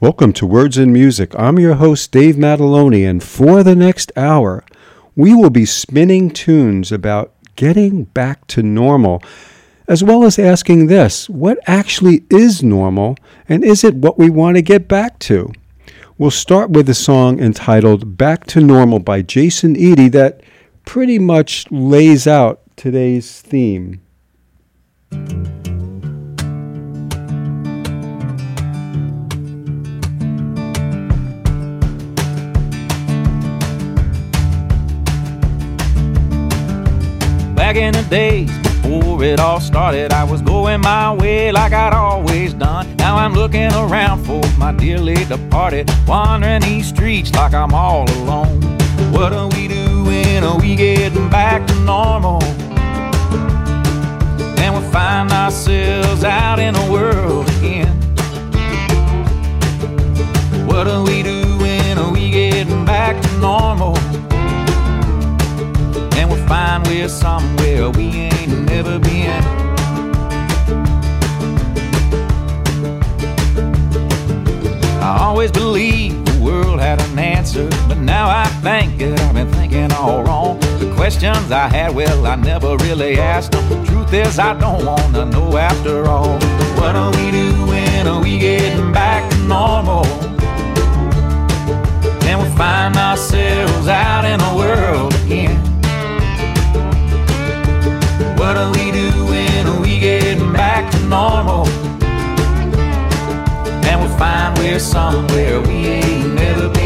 Welcome to Words and Music. I'm your host, Dave Mataloni, and for the next hour, we will be spinning tunes about getting back to normal, as well as asking this what actually is normal, and is it what we want to get back to? We'll start with a song entitled Back to Normal by Jason Eady that pretty much lays out today's theme. Back in the days before it all started, I was going my way like I'd always done. Now I'm looking around for my dearly departed, wandering these streets like I'm all alone. What are we doing? Are we getting back to normal? And we find ourselves out in the world again. What are we doing? Are we getting back to normal? Find we're somewhere we ain't never been. I always believed the world had an answer, but now I think that I've been thinking all wrong. The questions I had, well, I never really asked them. Truth is, I don't wanna know after all. What are we doing? Are we getting back to normal? And we find ourselves out in the world again. What are we doing? Are we getting back to normal? And we'll find we're somewhere we ain't never been.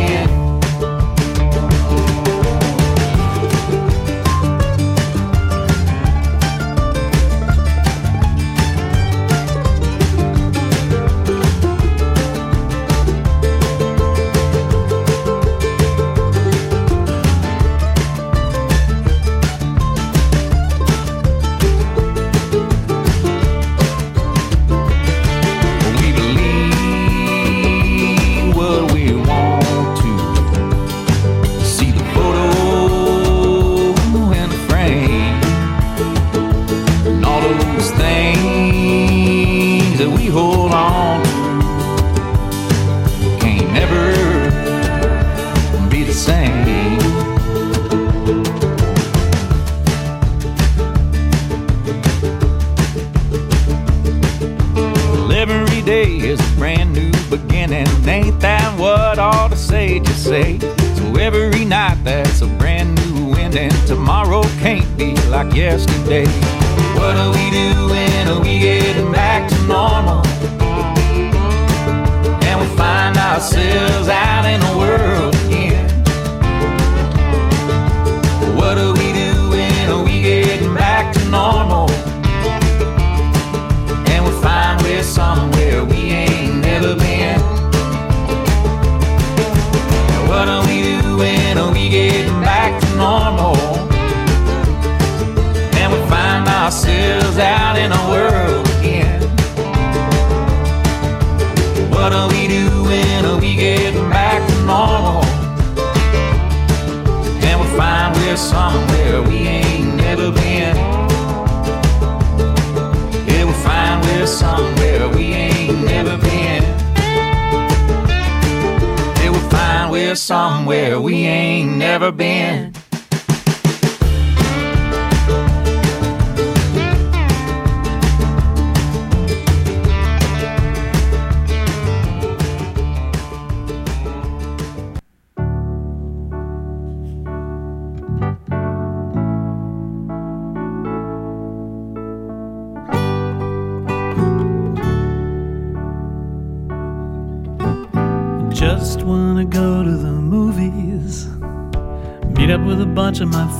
Somewhere we ain't never been.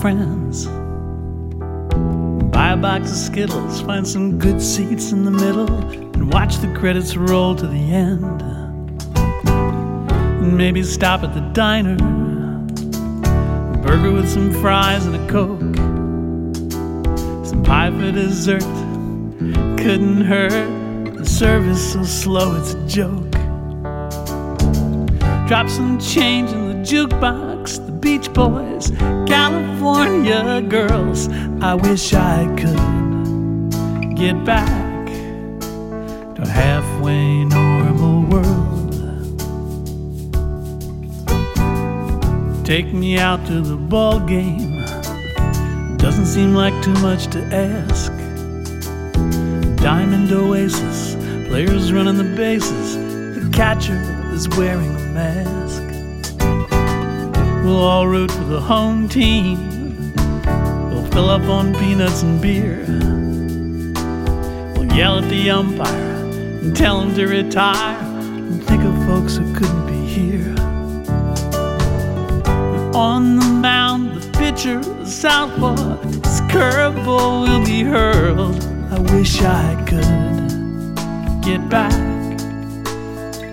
Friends, buy a box of Skittles, find some good seats in the middle, and watch the credits roll to the end. And maybe stop at the diner, burger with some fries and a coke, some pie for dessert. Couldn't hurt. The service so slow, it's a joke. Drop some change in the jukebox, Beach Boys, California girls. I wish I could get back to a halfway normal world. Take me out to the ball game. Doesn't seem like too much to ask. Diamond Oasis, players running the bases. The catcher is wearing a mask. We'll all root for the home team. We'll fill up on peanuts and beer. We'll yell at the umpire and tell him to retire. And think of folks who couldn't be here. On the mound, the pitcher, the southpaw, his curveball will be hurled. I wish I could get back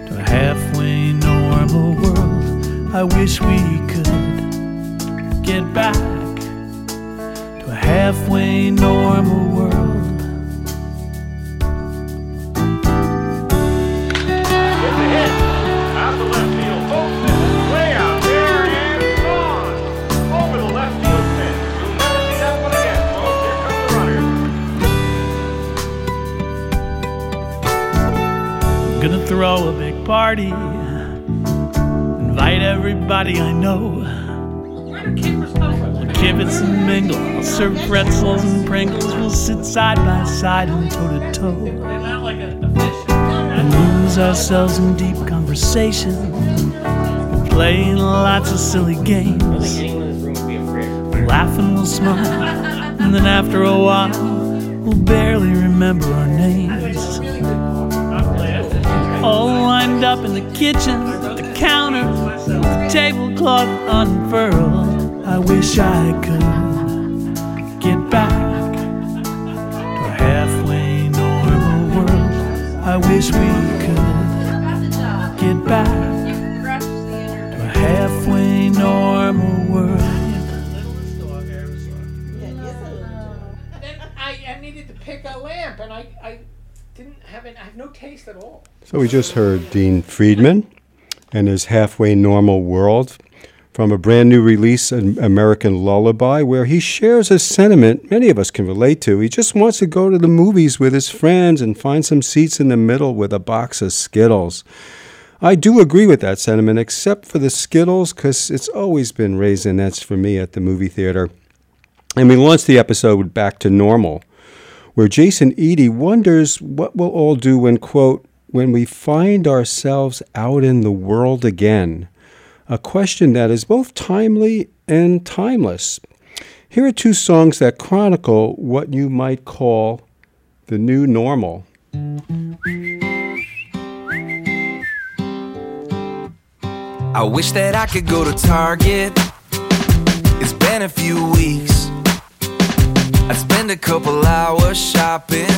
to a halfway normal world. I wish we could get back to a halfway normal world. It's a hit. Out the left field. Folks, way out there and gone. Over the left field fence. You'll never see that one again, folks. Here comes the runner. Gonna throw a big party. Invite everybody I know. We'll kibitz and mingle. I'll serve pretzels and Pringles. We'll sit side by side and toe to toe. And lose ourselves in deep conversation. Playing lots of silly games. We'll laugh and we'll smile. And then after a while, we'll barely remember our names all lined up in the kitchen, the counter, tablecloth unfurled. I wish I could get back to a halfway normal world. I wish we could get back to a halfway normal world. then I, I needed to pick a lamp, and I, I didn't have it. I have no taste at all. So we just heard Dean Friedman and his halfway normal world from a brand new release, An American Lullaby, where he shares a sentiment many of us can relate to. He just wants to go to the movies with his friends and find some seats in the middle with a box of Skittles. I do agree with that sentiment, except for the Skittles, because it's always been raisinets for me at the movie theater. And we launched the episode Back to Normal, where Jason Eady wonders what we'll all do when, quote, when we find ourselves out in the world again. A question that is both timely and timeless. Here are two songs that chronicle what you might call the new normal. I wish that I could go to Target. It's been a few weeks. I'd spend a couple hours shopping,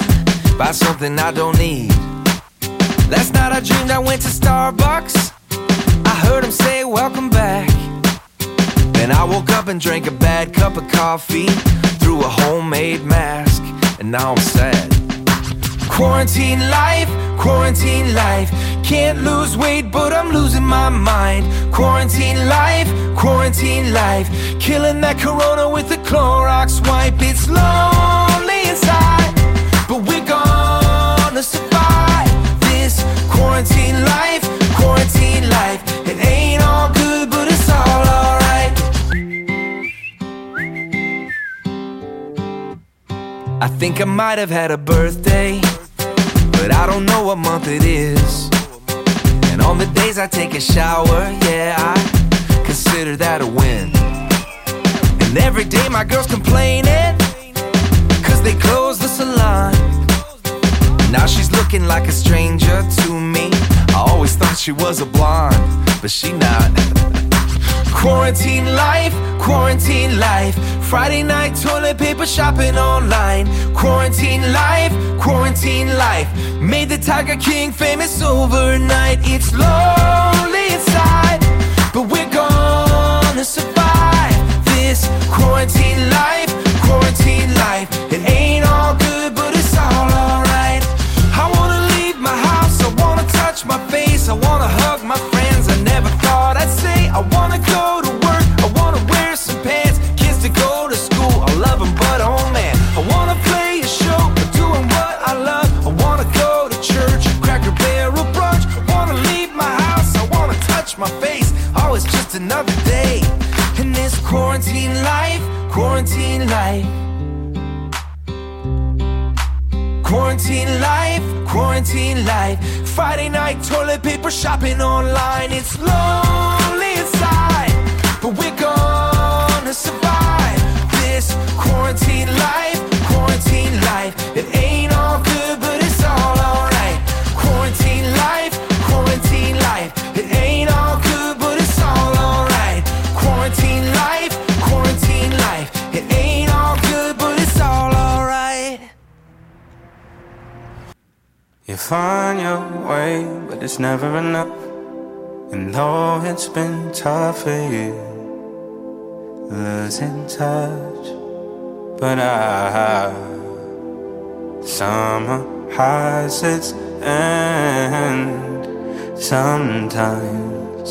buy something I don't need. Last night I dreamed I went to Starbucks. I heard him say, Welcome back. Then I woke up and drank a bad cup of coffee, threw a homemade mask, and now I'm sad. Quarantine life, quarantine life. Can't lose weight, but I'm losing my mind. Quarantine life, quarantine life. Killing that corona with a Clorox wipe. It's lonely inside, but we're gonna survive quarantine life, quarantine life. It ain't all good, but it's all alright. I think I might have had a birthday, but I don't know what month it is. And on the days I take a shower, yeah, I consider that a win. And every day my girl's complaining, Looking like a stranger to me. I always thought she was a blonde, but she not. Quarantine life, quarantine life. Friday night toilet paper shopping online. Quarantine life, quarantine life. Made the Tiger King famous overnight. It's lonely inside, but we're gonna survive this quarantine life, quarantine life. It ain't teen life. Friday night toilet paper shopping online. It's lonely inside, but we're gonna survive this quarantine life. find your way, but it's never enough. And though it's been tough for you, losing touch, but I summer has its end sometimes.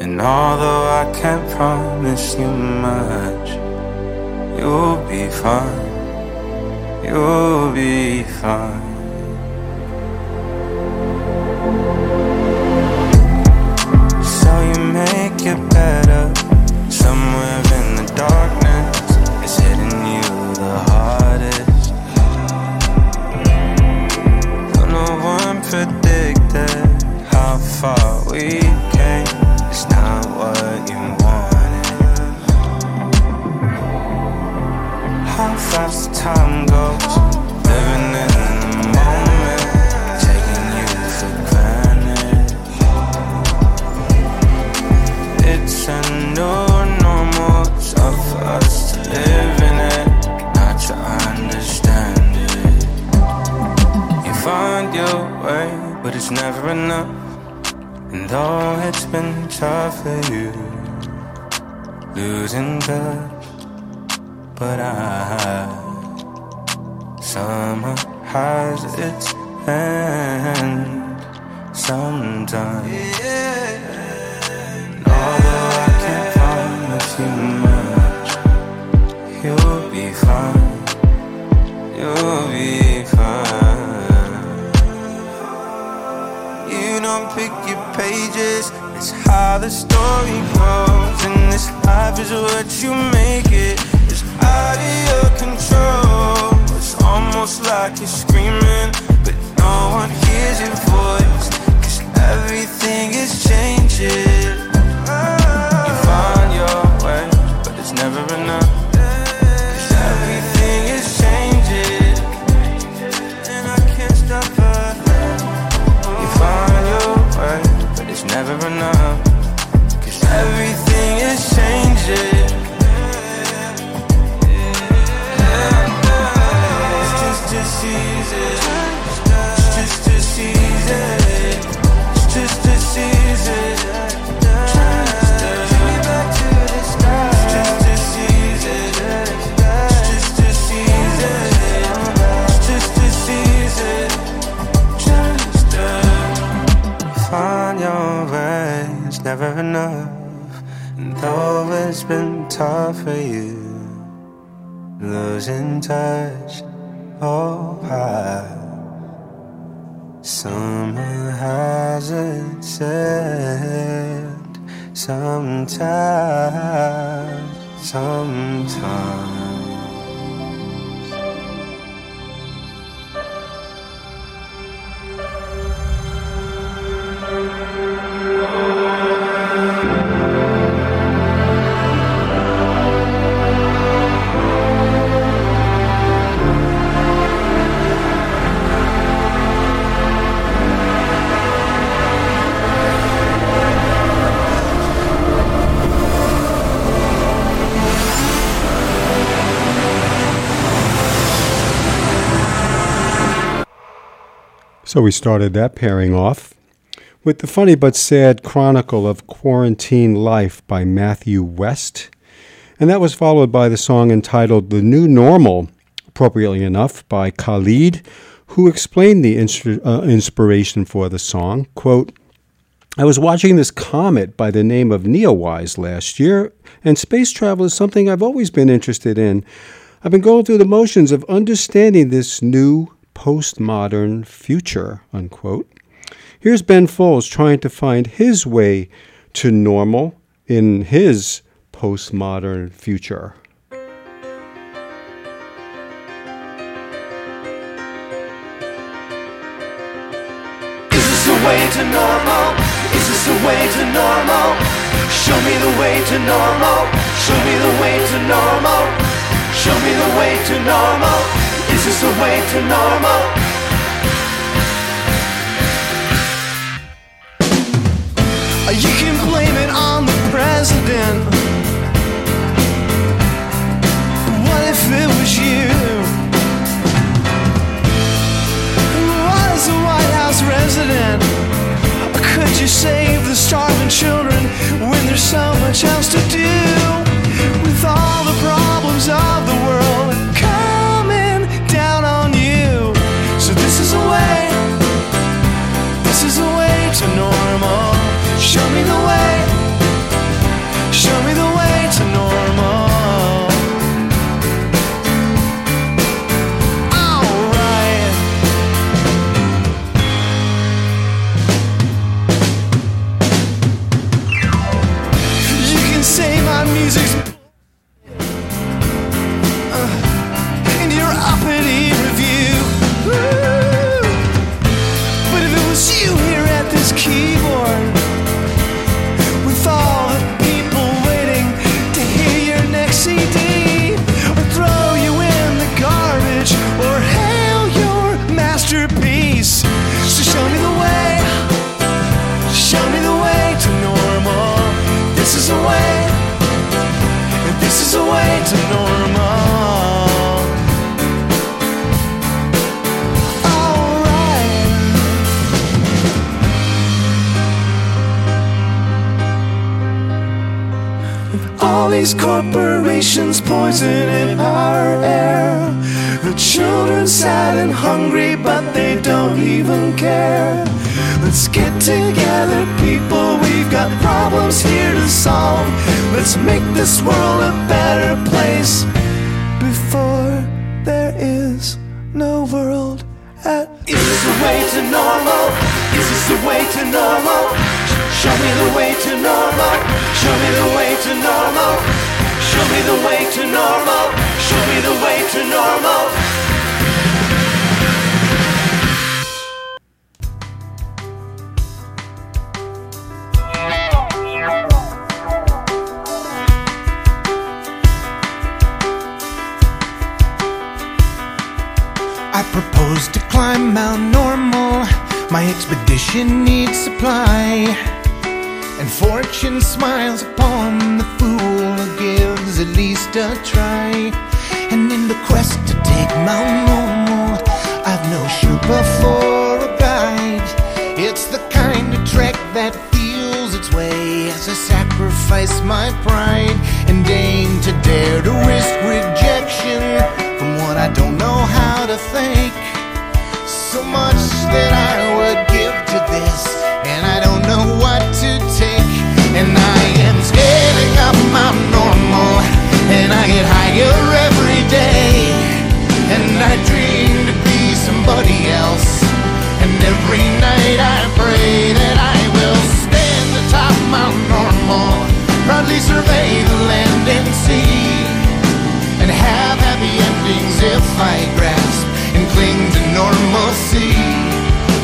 And although I can't promise you much, you'll be fine. You'll be fine. So we started that pairing off with the funny but sad chronicle of quarantine life by Matthew West. And that was followed by the song entitled The New Normal, appropriately enough, by Khalid, who explained the uh, inspiration for the song. Quote, I was watching this comet by the name of Neowise last year, and space travel is something I've always been interested in. I've been going through the motions of understanding this new postmodern future, unquote. Here's Ben Folds trying to find his way to normal in his postmodern future. Is this the way to normal? Is this the way to normal? Show me the way to normal. Show me the way to normal. Show me the way to normal. Is this a way to normal? You can blame it on the president. What if it was you? Who was a White House resident? Could you save the starving children when there's so much else to do? With all the problems of the world to normal. Show me the way, corporations poisoning our air. The children sad and hungry, but they don't even care. Let's get together, people. We've got problems here to solve. Let's make this world a better place before there is no world at Is this the way to normal? Is this the way to normal? Show me the way to normal. Show me the way to normal. Show me the way to normal. Show me the way to normal. I propose to climb Mount Normal. My expedition needs supply. And fortune smiles upon the fool gives at least a try. And in the quest to take Mount Normal, I've no Sherpa for a guide. It's the kind of trek that feels its way as I sacrifice my pride and aim to dare to risk rejection from what I don't know how to think. So much that I would give to this, Every day. And I dream to be somebody else. And every night I pray that I will stand atop Mount Normal, proudly survey the land and sea and have happy endings if I grasp and cling to normalcy.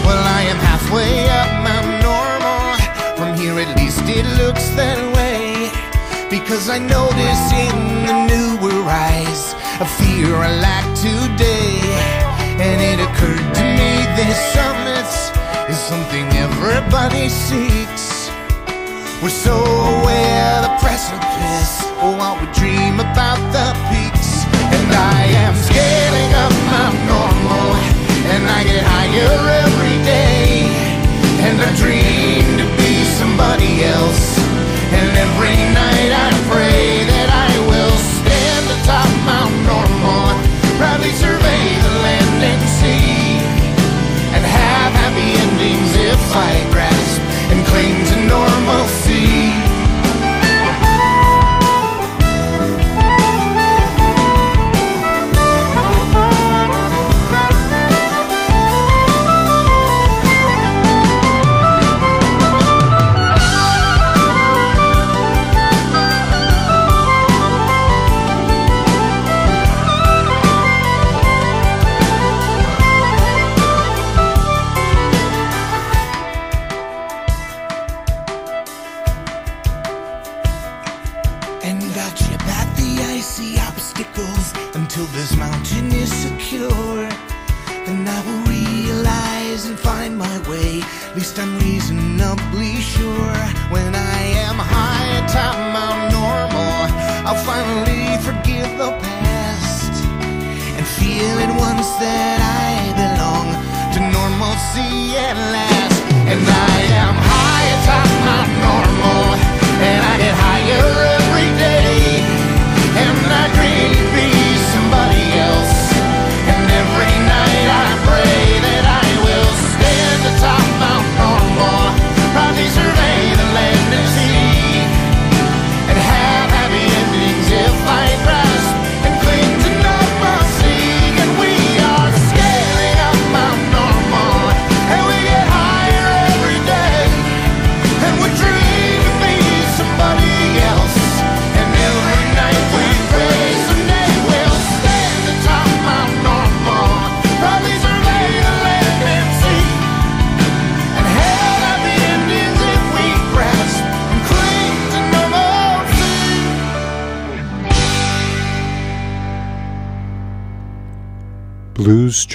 Well, I am halfway up Mount Normal. From here, at least it looks that way. Because I notice in the new a fear I lack today. And it occurred to me this summit is something everybody seeks. We're so aware of the precipice. Oh, I would dream about the peaks. And I am scaling up Mount Normal. And I get higher every day. And I dream to be somebody else. And every night I pray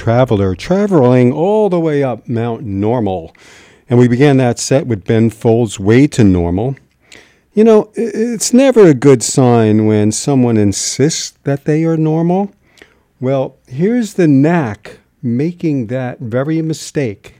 traveler traveling all the way up Mount Normal. And we began that set with Ben Folds' Way to Normal. You know, it's never a good sign when someone insists that they are normal. Well, here's the knack making that very mistake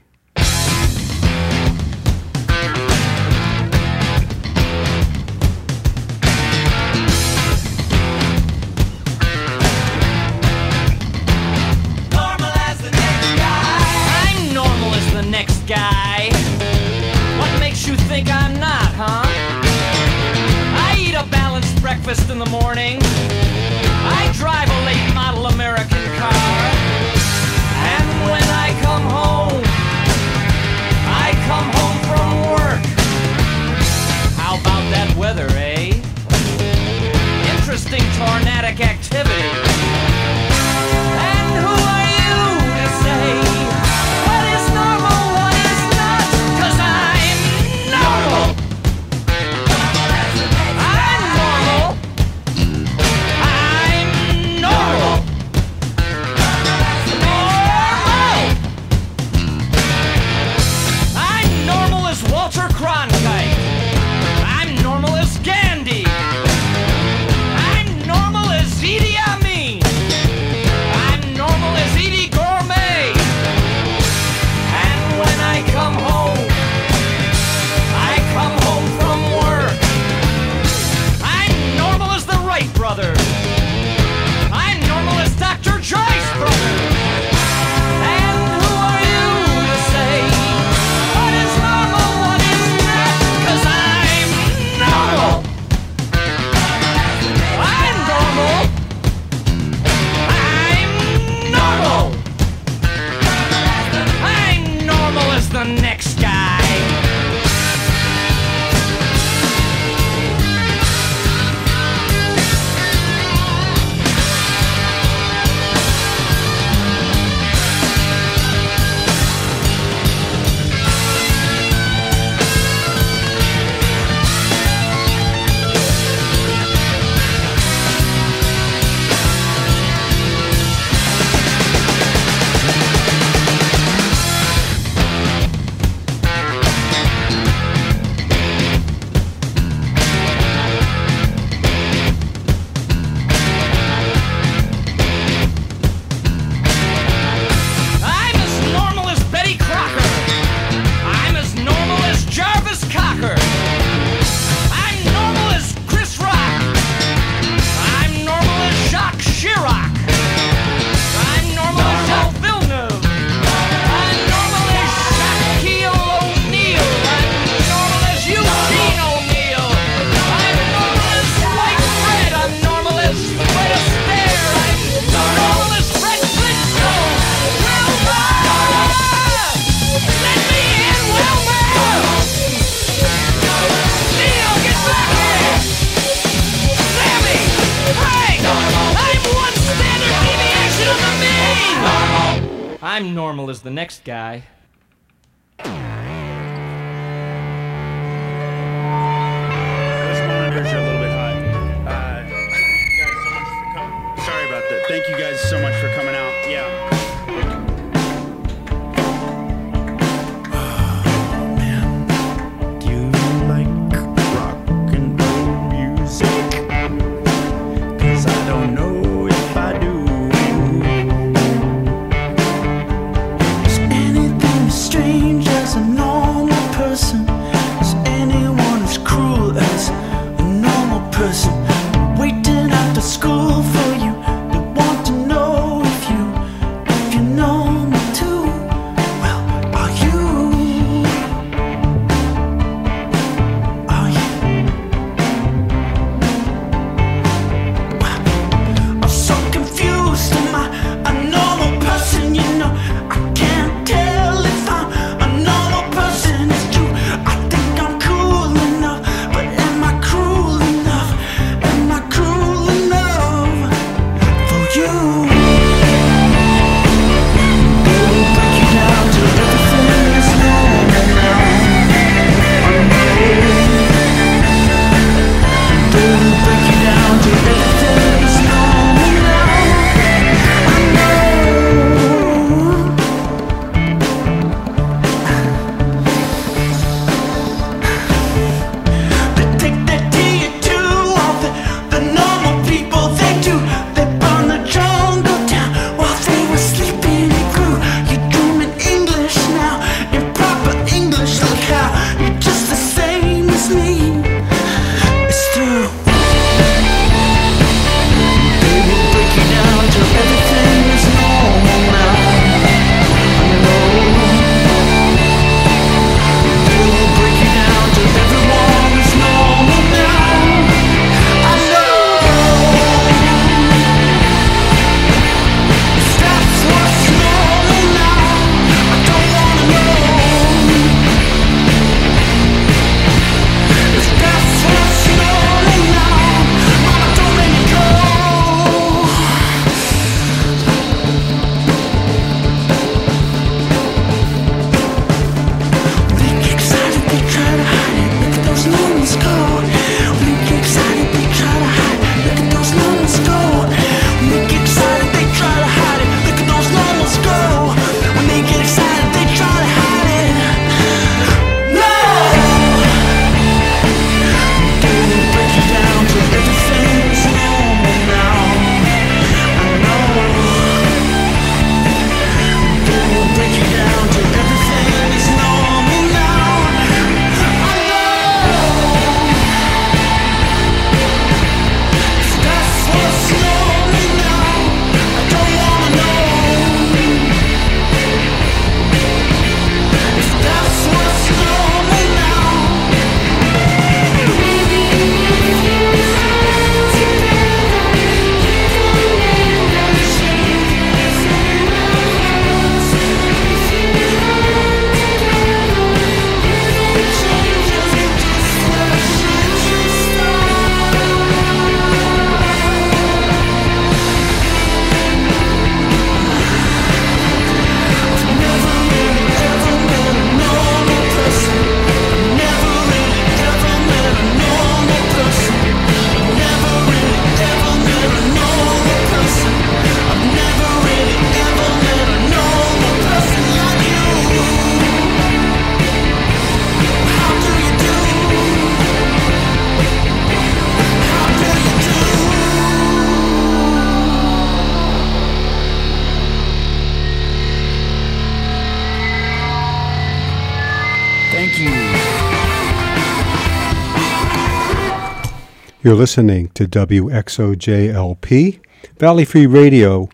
You're listening to WXOJLP, Valley Free Radio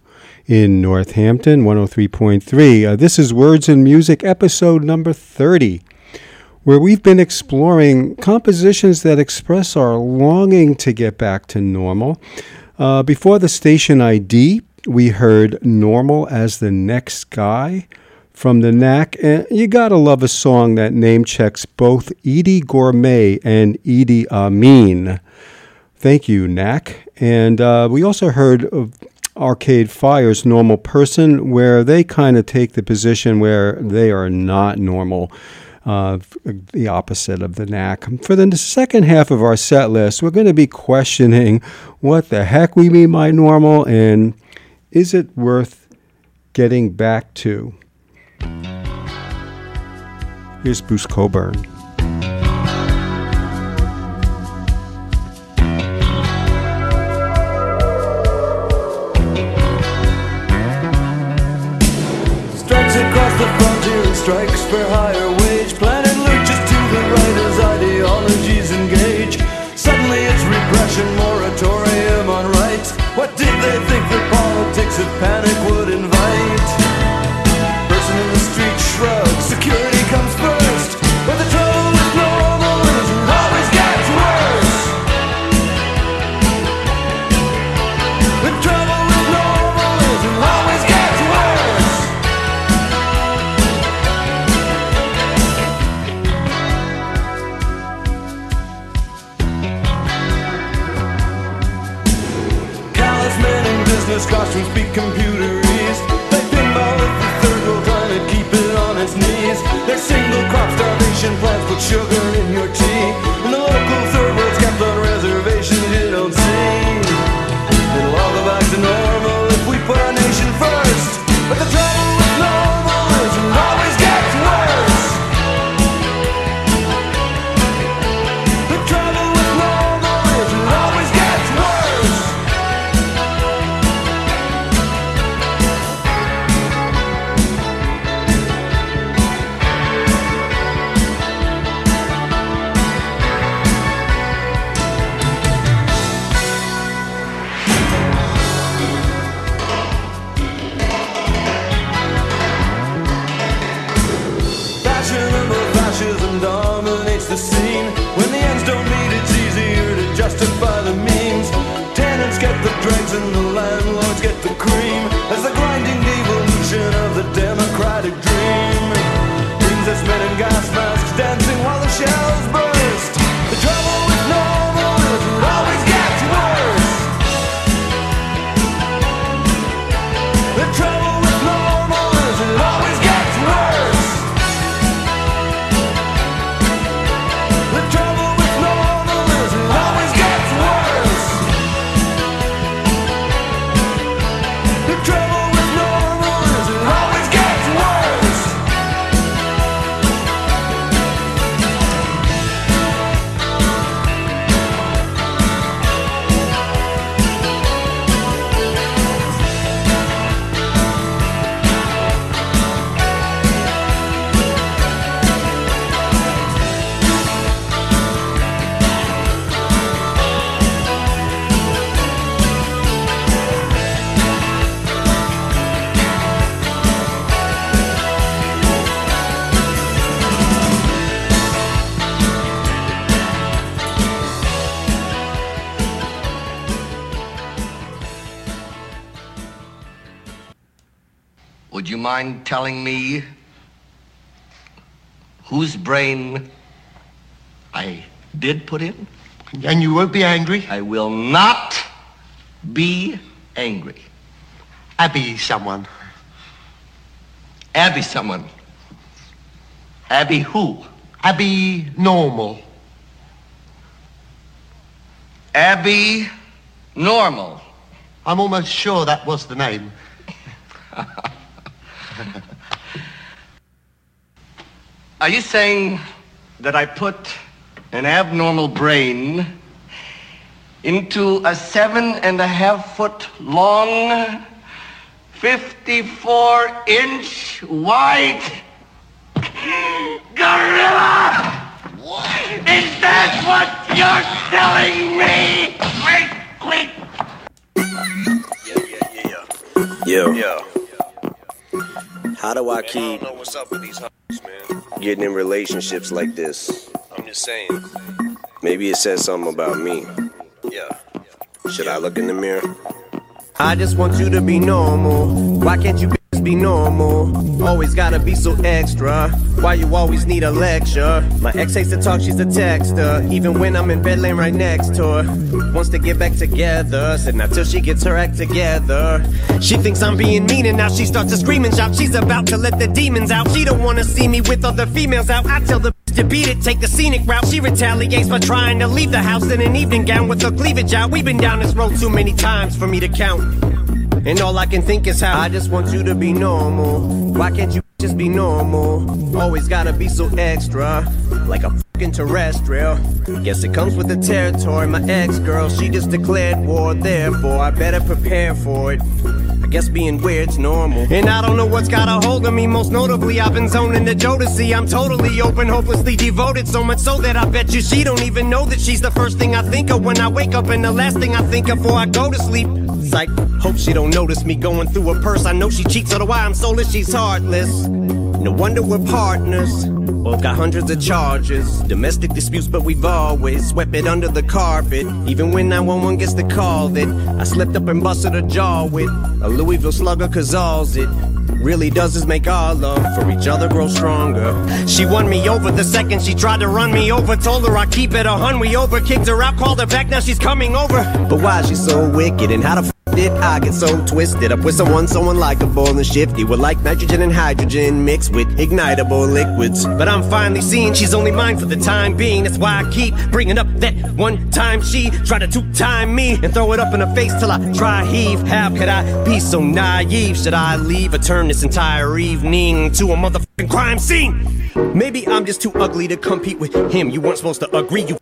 in Northampton, 103.3. Uh, this is Words and Music, episode number 30, where we've been exploring compositions that express our longing to get back to normal. Uh, before the station ID, we heard Normal as the Next Guy from the Knack. And you gotta love a song that name checks both Eydie Gormé and Idi Amin. Thank you, Knack. And uh, we also heard of Arcade Fire's Normal Person, where they kind of take the position where they are not normal. Uh, the opposite of the knack. For the second half of our set list, we're going to be questioning what the heck we mean by normal and is it worth getting back to? Here's Bruce Cockburn. For higher wage. Planet lurches to the right as ideologies engage. Suddenly it's repression, moratorium on rights. What did they think mind telling me whose brain I did put in? And you won't be angry? I will not be angry. Abby someone. Abby someone. Abby who? Abby normal. Abby Normal. I'm almost sure that was the name. Are you saying that I put an abnormal brain into a seven and a half foot long, 54 inch wide gorilla? What? Is that what you're telling me? Yeah, yeah, yeah. Yeah. yeah. yeah. How do I keep getting in relationships like this? I'm just saying. Maybe it says something about me. Yeah. Should I look in the mirror? I just want you to be normal. Why can't you bitches be normal? Always gotta be so extra. Why you always need a lecture? My ex hates to talk, she's a texter. Even when I'm in bed laying right next to her. Wants to get back together. Said not till she gets her act together. She thinks I'm being mean and now she starts to scream and shout. She's about to let the demons out. She don't wanna see me with other females out. I tell the to beat it, take the scenic route. She retaliates by trying to leave the house in an evening gown with her cleavage out. We've been down this road too many times for me to count. And all I can think is how I just want you to be normal. Why can't you just be normal? Always gotta be so extra, like a fucking terrestrial. Guess it comes with the territory. My ex girl, she just declared war, therefore I better prepare for it. I guess being weird's normal. And I don't know what's got a hold of me. Most notably, I've been zoning the Jodeci. I'm totally open, hopelessly devoted. So much so that I bet you she don't even know that she's the first thing I think of when I wake up and the last thing I think of before I go to sleep. Psych, hope she don't notice me going through her purse. I know she cheats, so do I. I'm soulless, she's heartless. No wonder we're partners. Both got hundreds of charges. Domestic disputes, but we've always swept it under the carpet. Even when 911 gets the call that I slipped up and busted a jaw with a Louisville slugger, cause all's it really does is make our love for each other grow stronger. She won me over the second she tried to run me over. Told her I keep it a hun. We over kicked her out, called her back. Now she's coming over. But why is she so wicked? And how the did I get so twisted up with someone so unlikable and shifty? We're like nitrogen and hydrogen mixed with ignitable liquids. But I'm finally seeing she's only mine for the time being. That's why I keep bringing up that one time she tried to two time me and throw it up in her face till I try heave. How could I be so naive? Should I leave or turn this entire evening to a motherfucking crime scene? Maybe I'm just too ugly to compete with him. You weren't supposed to agree, you.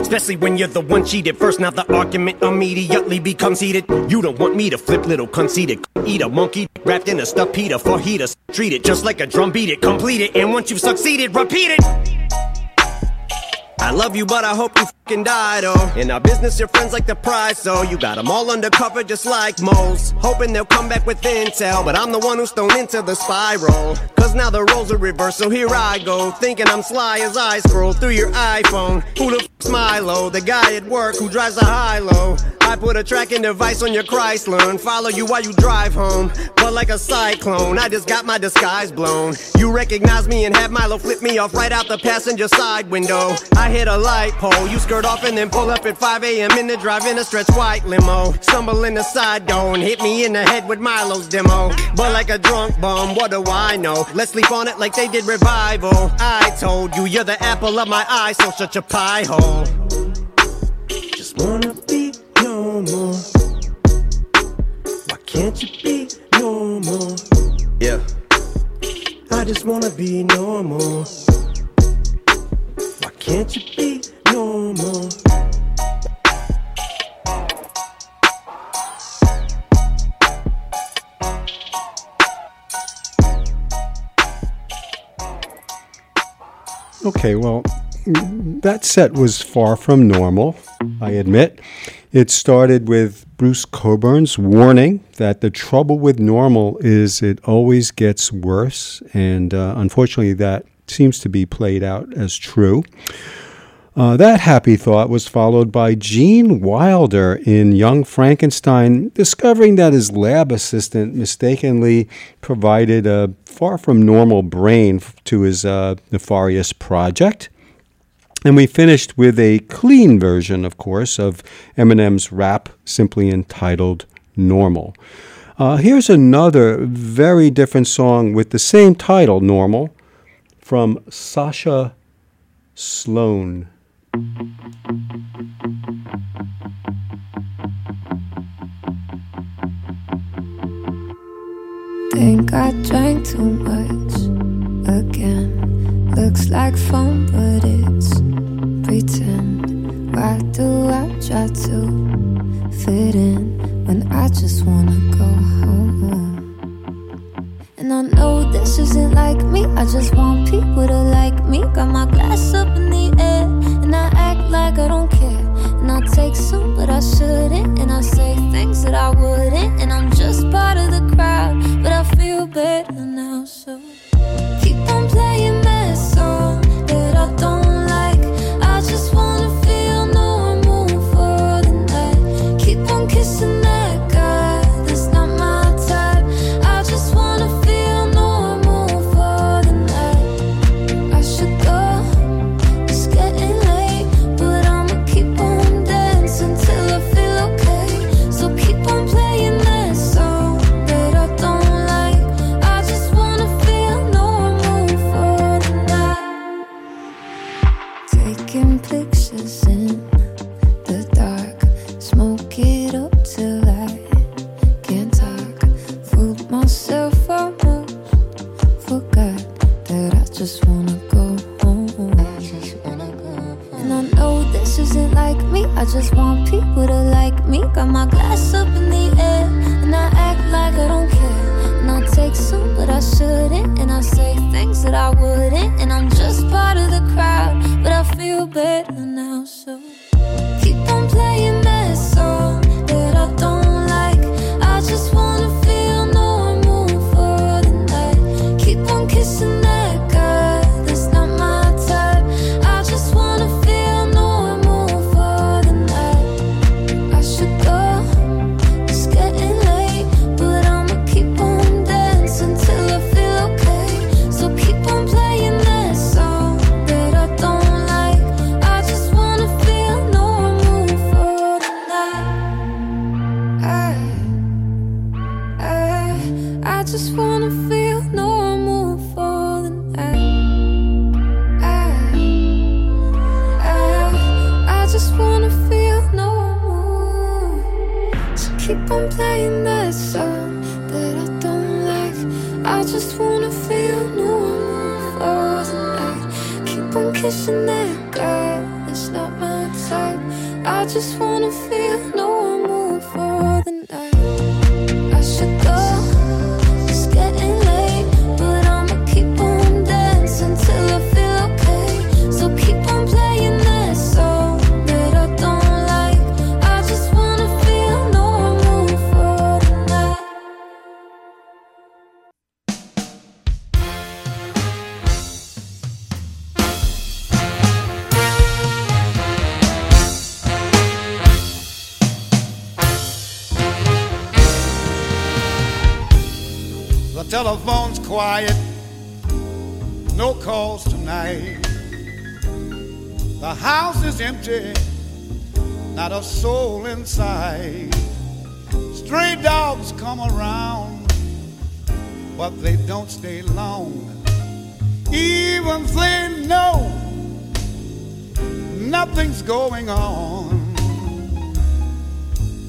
Especially when you're the one cheated first. Now the argument immediately becomes heated. You don't want me to flip little conceited. Eat a monkey wrapped in a stuffed pita for he to treat it just like a drum beat it. Complete it. And once you've succeeded, repeat it. I love you, but I hope you fucking die, though. In our business, your friends like the prize, so oh. you got them all undercover just like moles. Hoping they'll come back with intel, but I'm the one who's thrown into the spiral. Cause now the roles are reversed, so here I go. Thinking I'm sly as I scroll through your iPhone. Who the fuck's Milo? The guy at work who drives a high low. I put a tracking device on your Chrysler and follow you while you drive home. But like a cyclone, I just got my disguise blown. You recognize me and have Milo flip me off right out the passenger side window. I hit a light pole, you skirt off and then pull up at 5 a.m. in the drive in a stretch white limo. Stumble in the side door and hit me in the head with Milo's demo. But like a drunk bum, what do I know? Let's sleep on it like they did revival. I told you you're the apple of my eye, so shut your pie hole. Just wanna be normal. Why can't you be normal? Yeah. I just wanna be normal. Why can't you be normal? Okay, well, that set was far from normal, I admit. It started with Bruce Cockburn's warning that the trouble with normal is it always gets worse, and uh, unfortunately, that seems to be played out as true. Uh, that happy thought was followed by Gene Wilder in Young Frankenstein discovering that his lab assistant mistakenly provided a far from normal brain to his uh, nefarious project. And we finished with a clean version, of course, of Eminem's rap simply entitled Normal. Uh, here's another very different song with the same title, Normal, from Sasha Sloan. Think I drank too much again. Looks like fun, but it's pretend. Why do I try to fit in when I just wanna go home? And I know this isn't like me. I just want people to like me. Got my glass up in the air. And I act like I don't care. And I take some, but I shouldn't. And I say things that I wouldn't. And I'm just part of the crowd. But I feel better now, so. house is empty, not a soul in sight. Stray dogs come around, but they don't stay long. Even they know nothing's going on.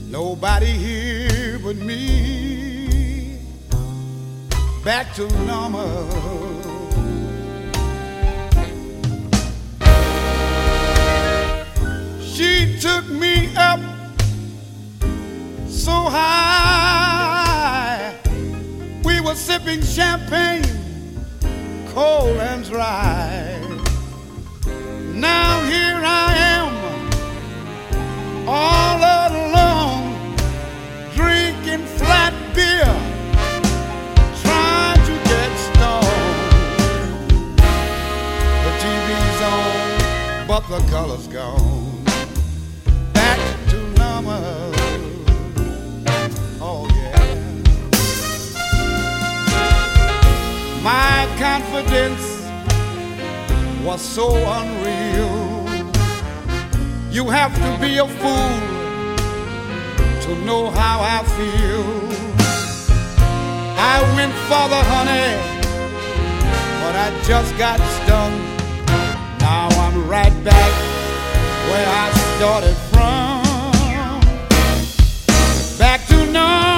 Nobody here but me. Back to normal. She took me up so high. We were sipping champagne, cold and dry. Now here I am, all alone, drinking flat beer. but the color's gone. confidence was so unreal. You have to be a fool to know how I feel. I went for the honey, but I just got stung. Now I'm right back where I started from. Back to now.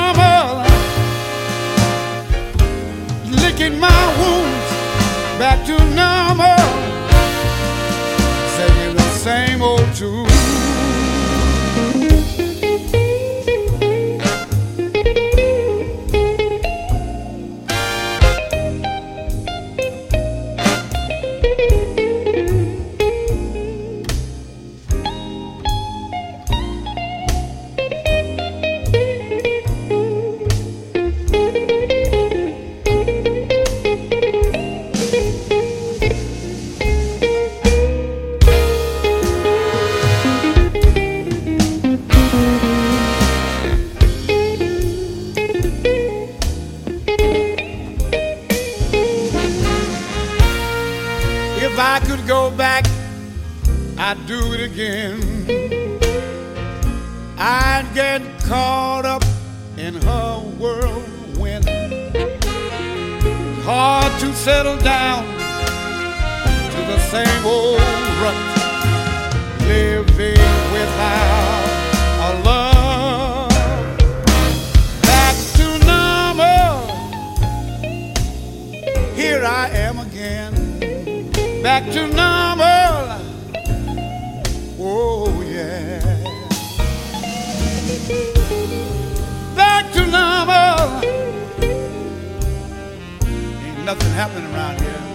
taking my wounds back to normal. Nothing happening around here.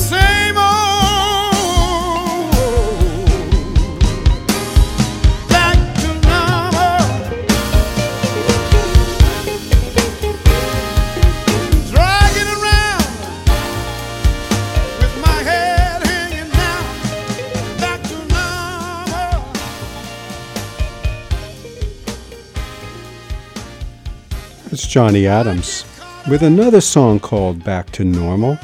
Same old. Back to. Dragging around with my head hanging down. Back to. It's Johnny Adams with another song called Back to Normal.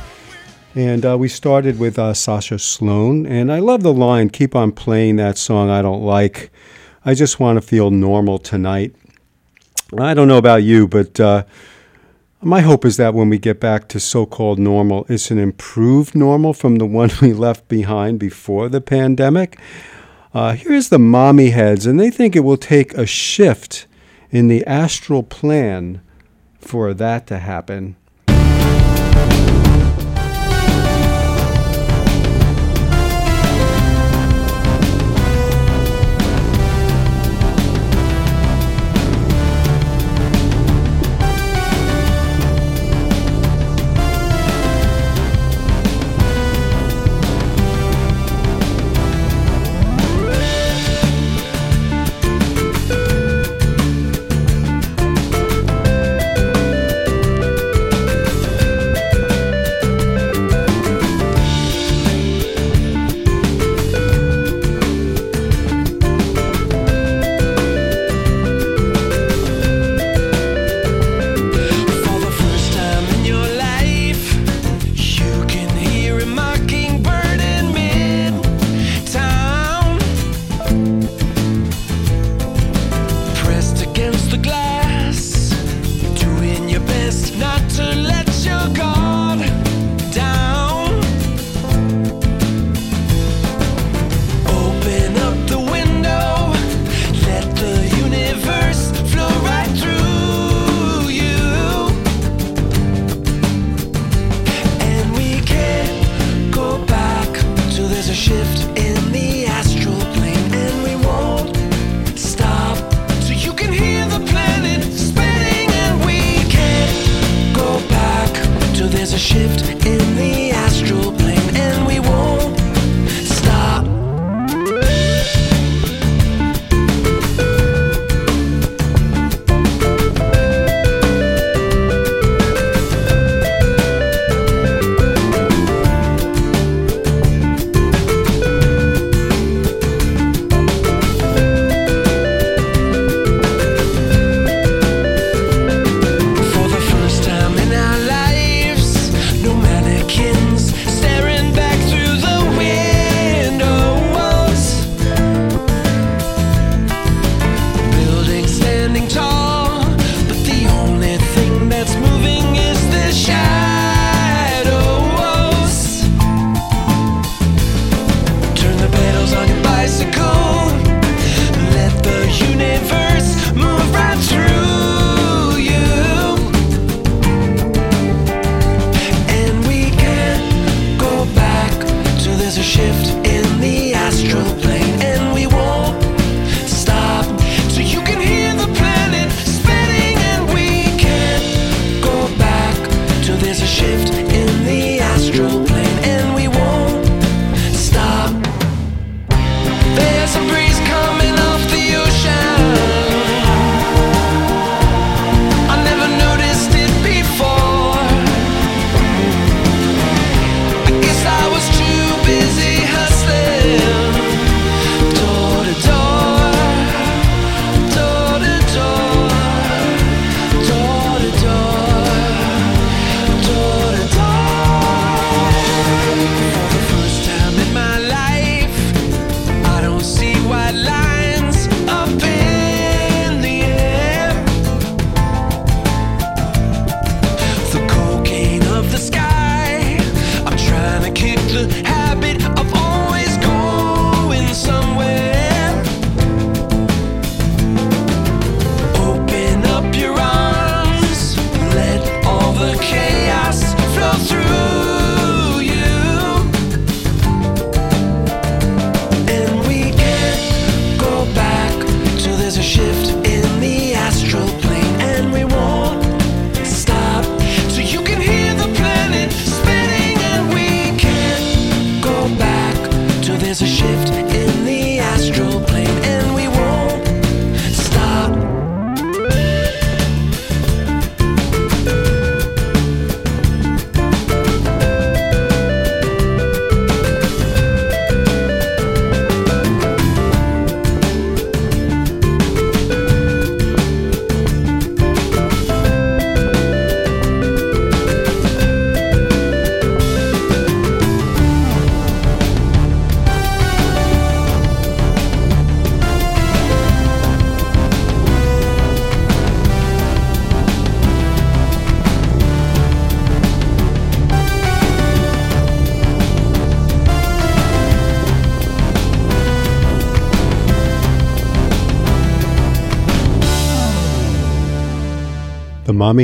And uh, we started with uh, Sasha Sloan. And I love the line keep on playing that song I don't like. I just want to feel normal tonight. I don't know about you, but uh, my hope is that when we get back to so called normal, it's an improved normal from the one we left behind before the pandemic. Uh, here's the Mommyheads, and they think it will take a shift in the astral plan for that to happen.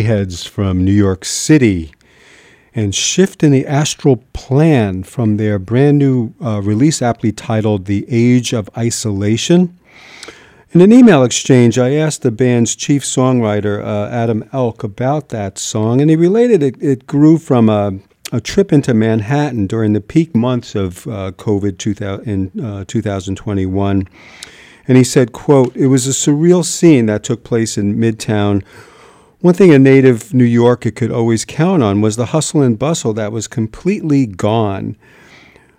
Heads from New York City and Shift in the Astral Plan from their brand new uh, release aptly titled The Age of Isolation. In an email exchange, I asked the band's chief songwriter, uh, Adam Elk, about that song, and he related it, it grew from a, a trip into Manhattan during the peak months of uh, COVID 2000, in uh, 2021. And he said, quote, it was a surreal scene that took place in Midtown. One thing a native New Yorker could always count on was the hustle and bustle that was completely gone.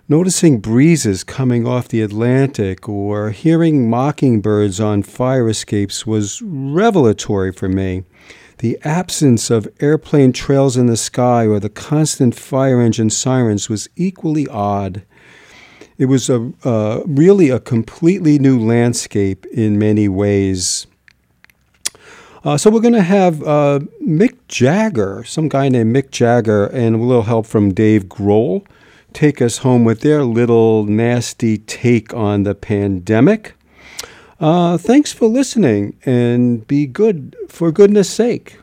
Noticing breezes coming off the Atlantic or hearing mockingbirds on fire escapes was revelatory for me. The absence of airplane trails in the sky or the constant fire engine sirens was equally odd. It was a uh, really a completely new landscape in many ways. Uh, so we're going to have uh, Mick Jagger, some guy named Mick Jagger, and a little help from Dave Grohl, take us home with their little nasty take on the pandemic. Uh, thanks for listening, and be good for goodness sake.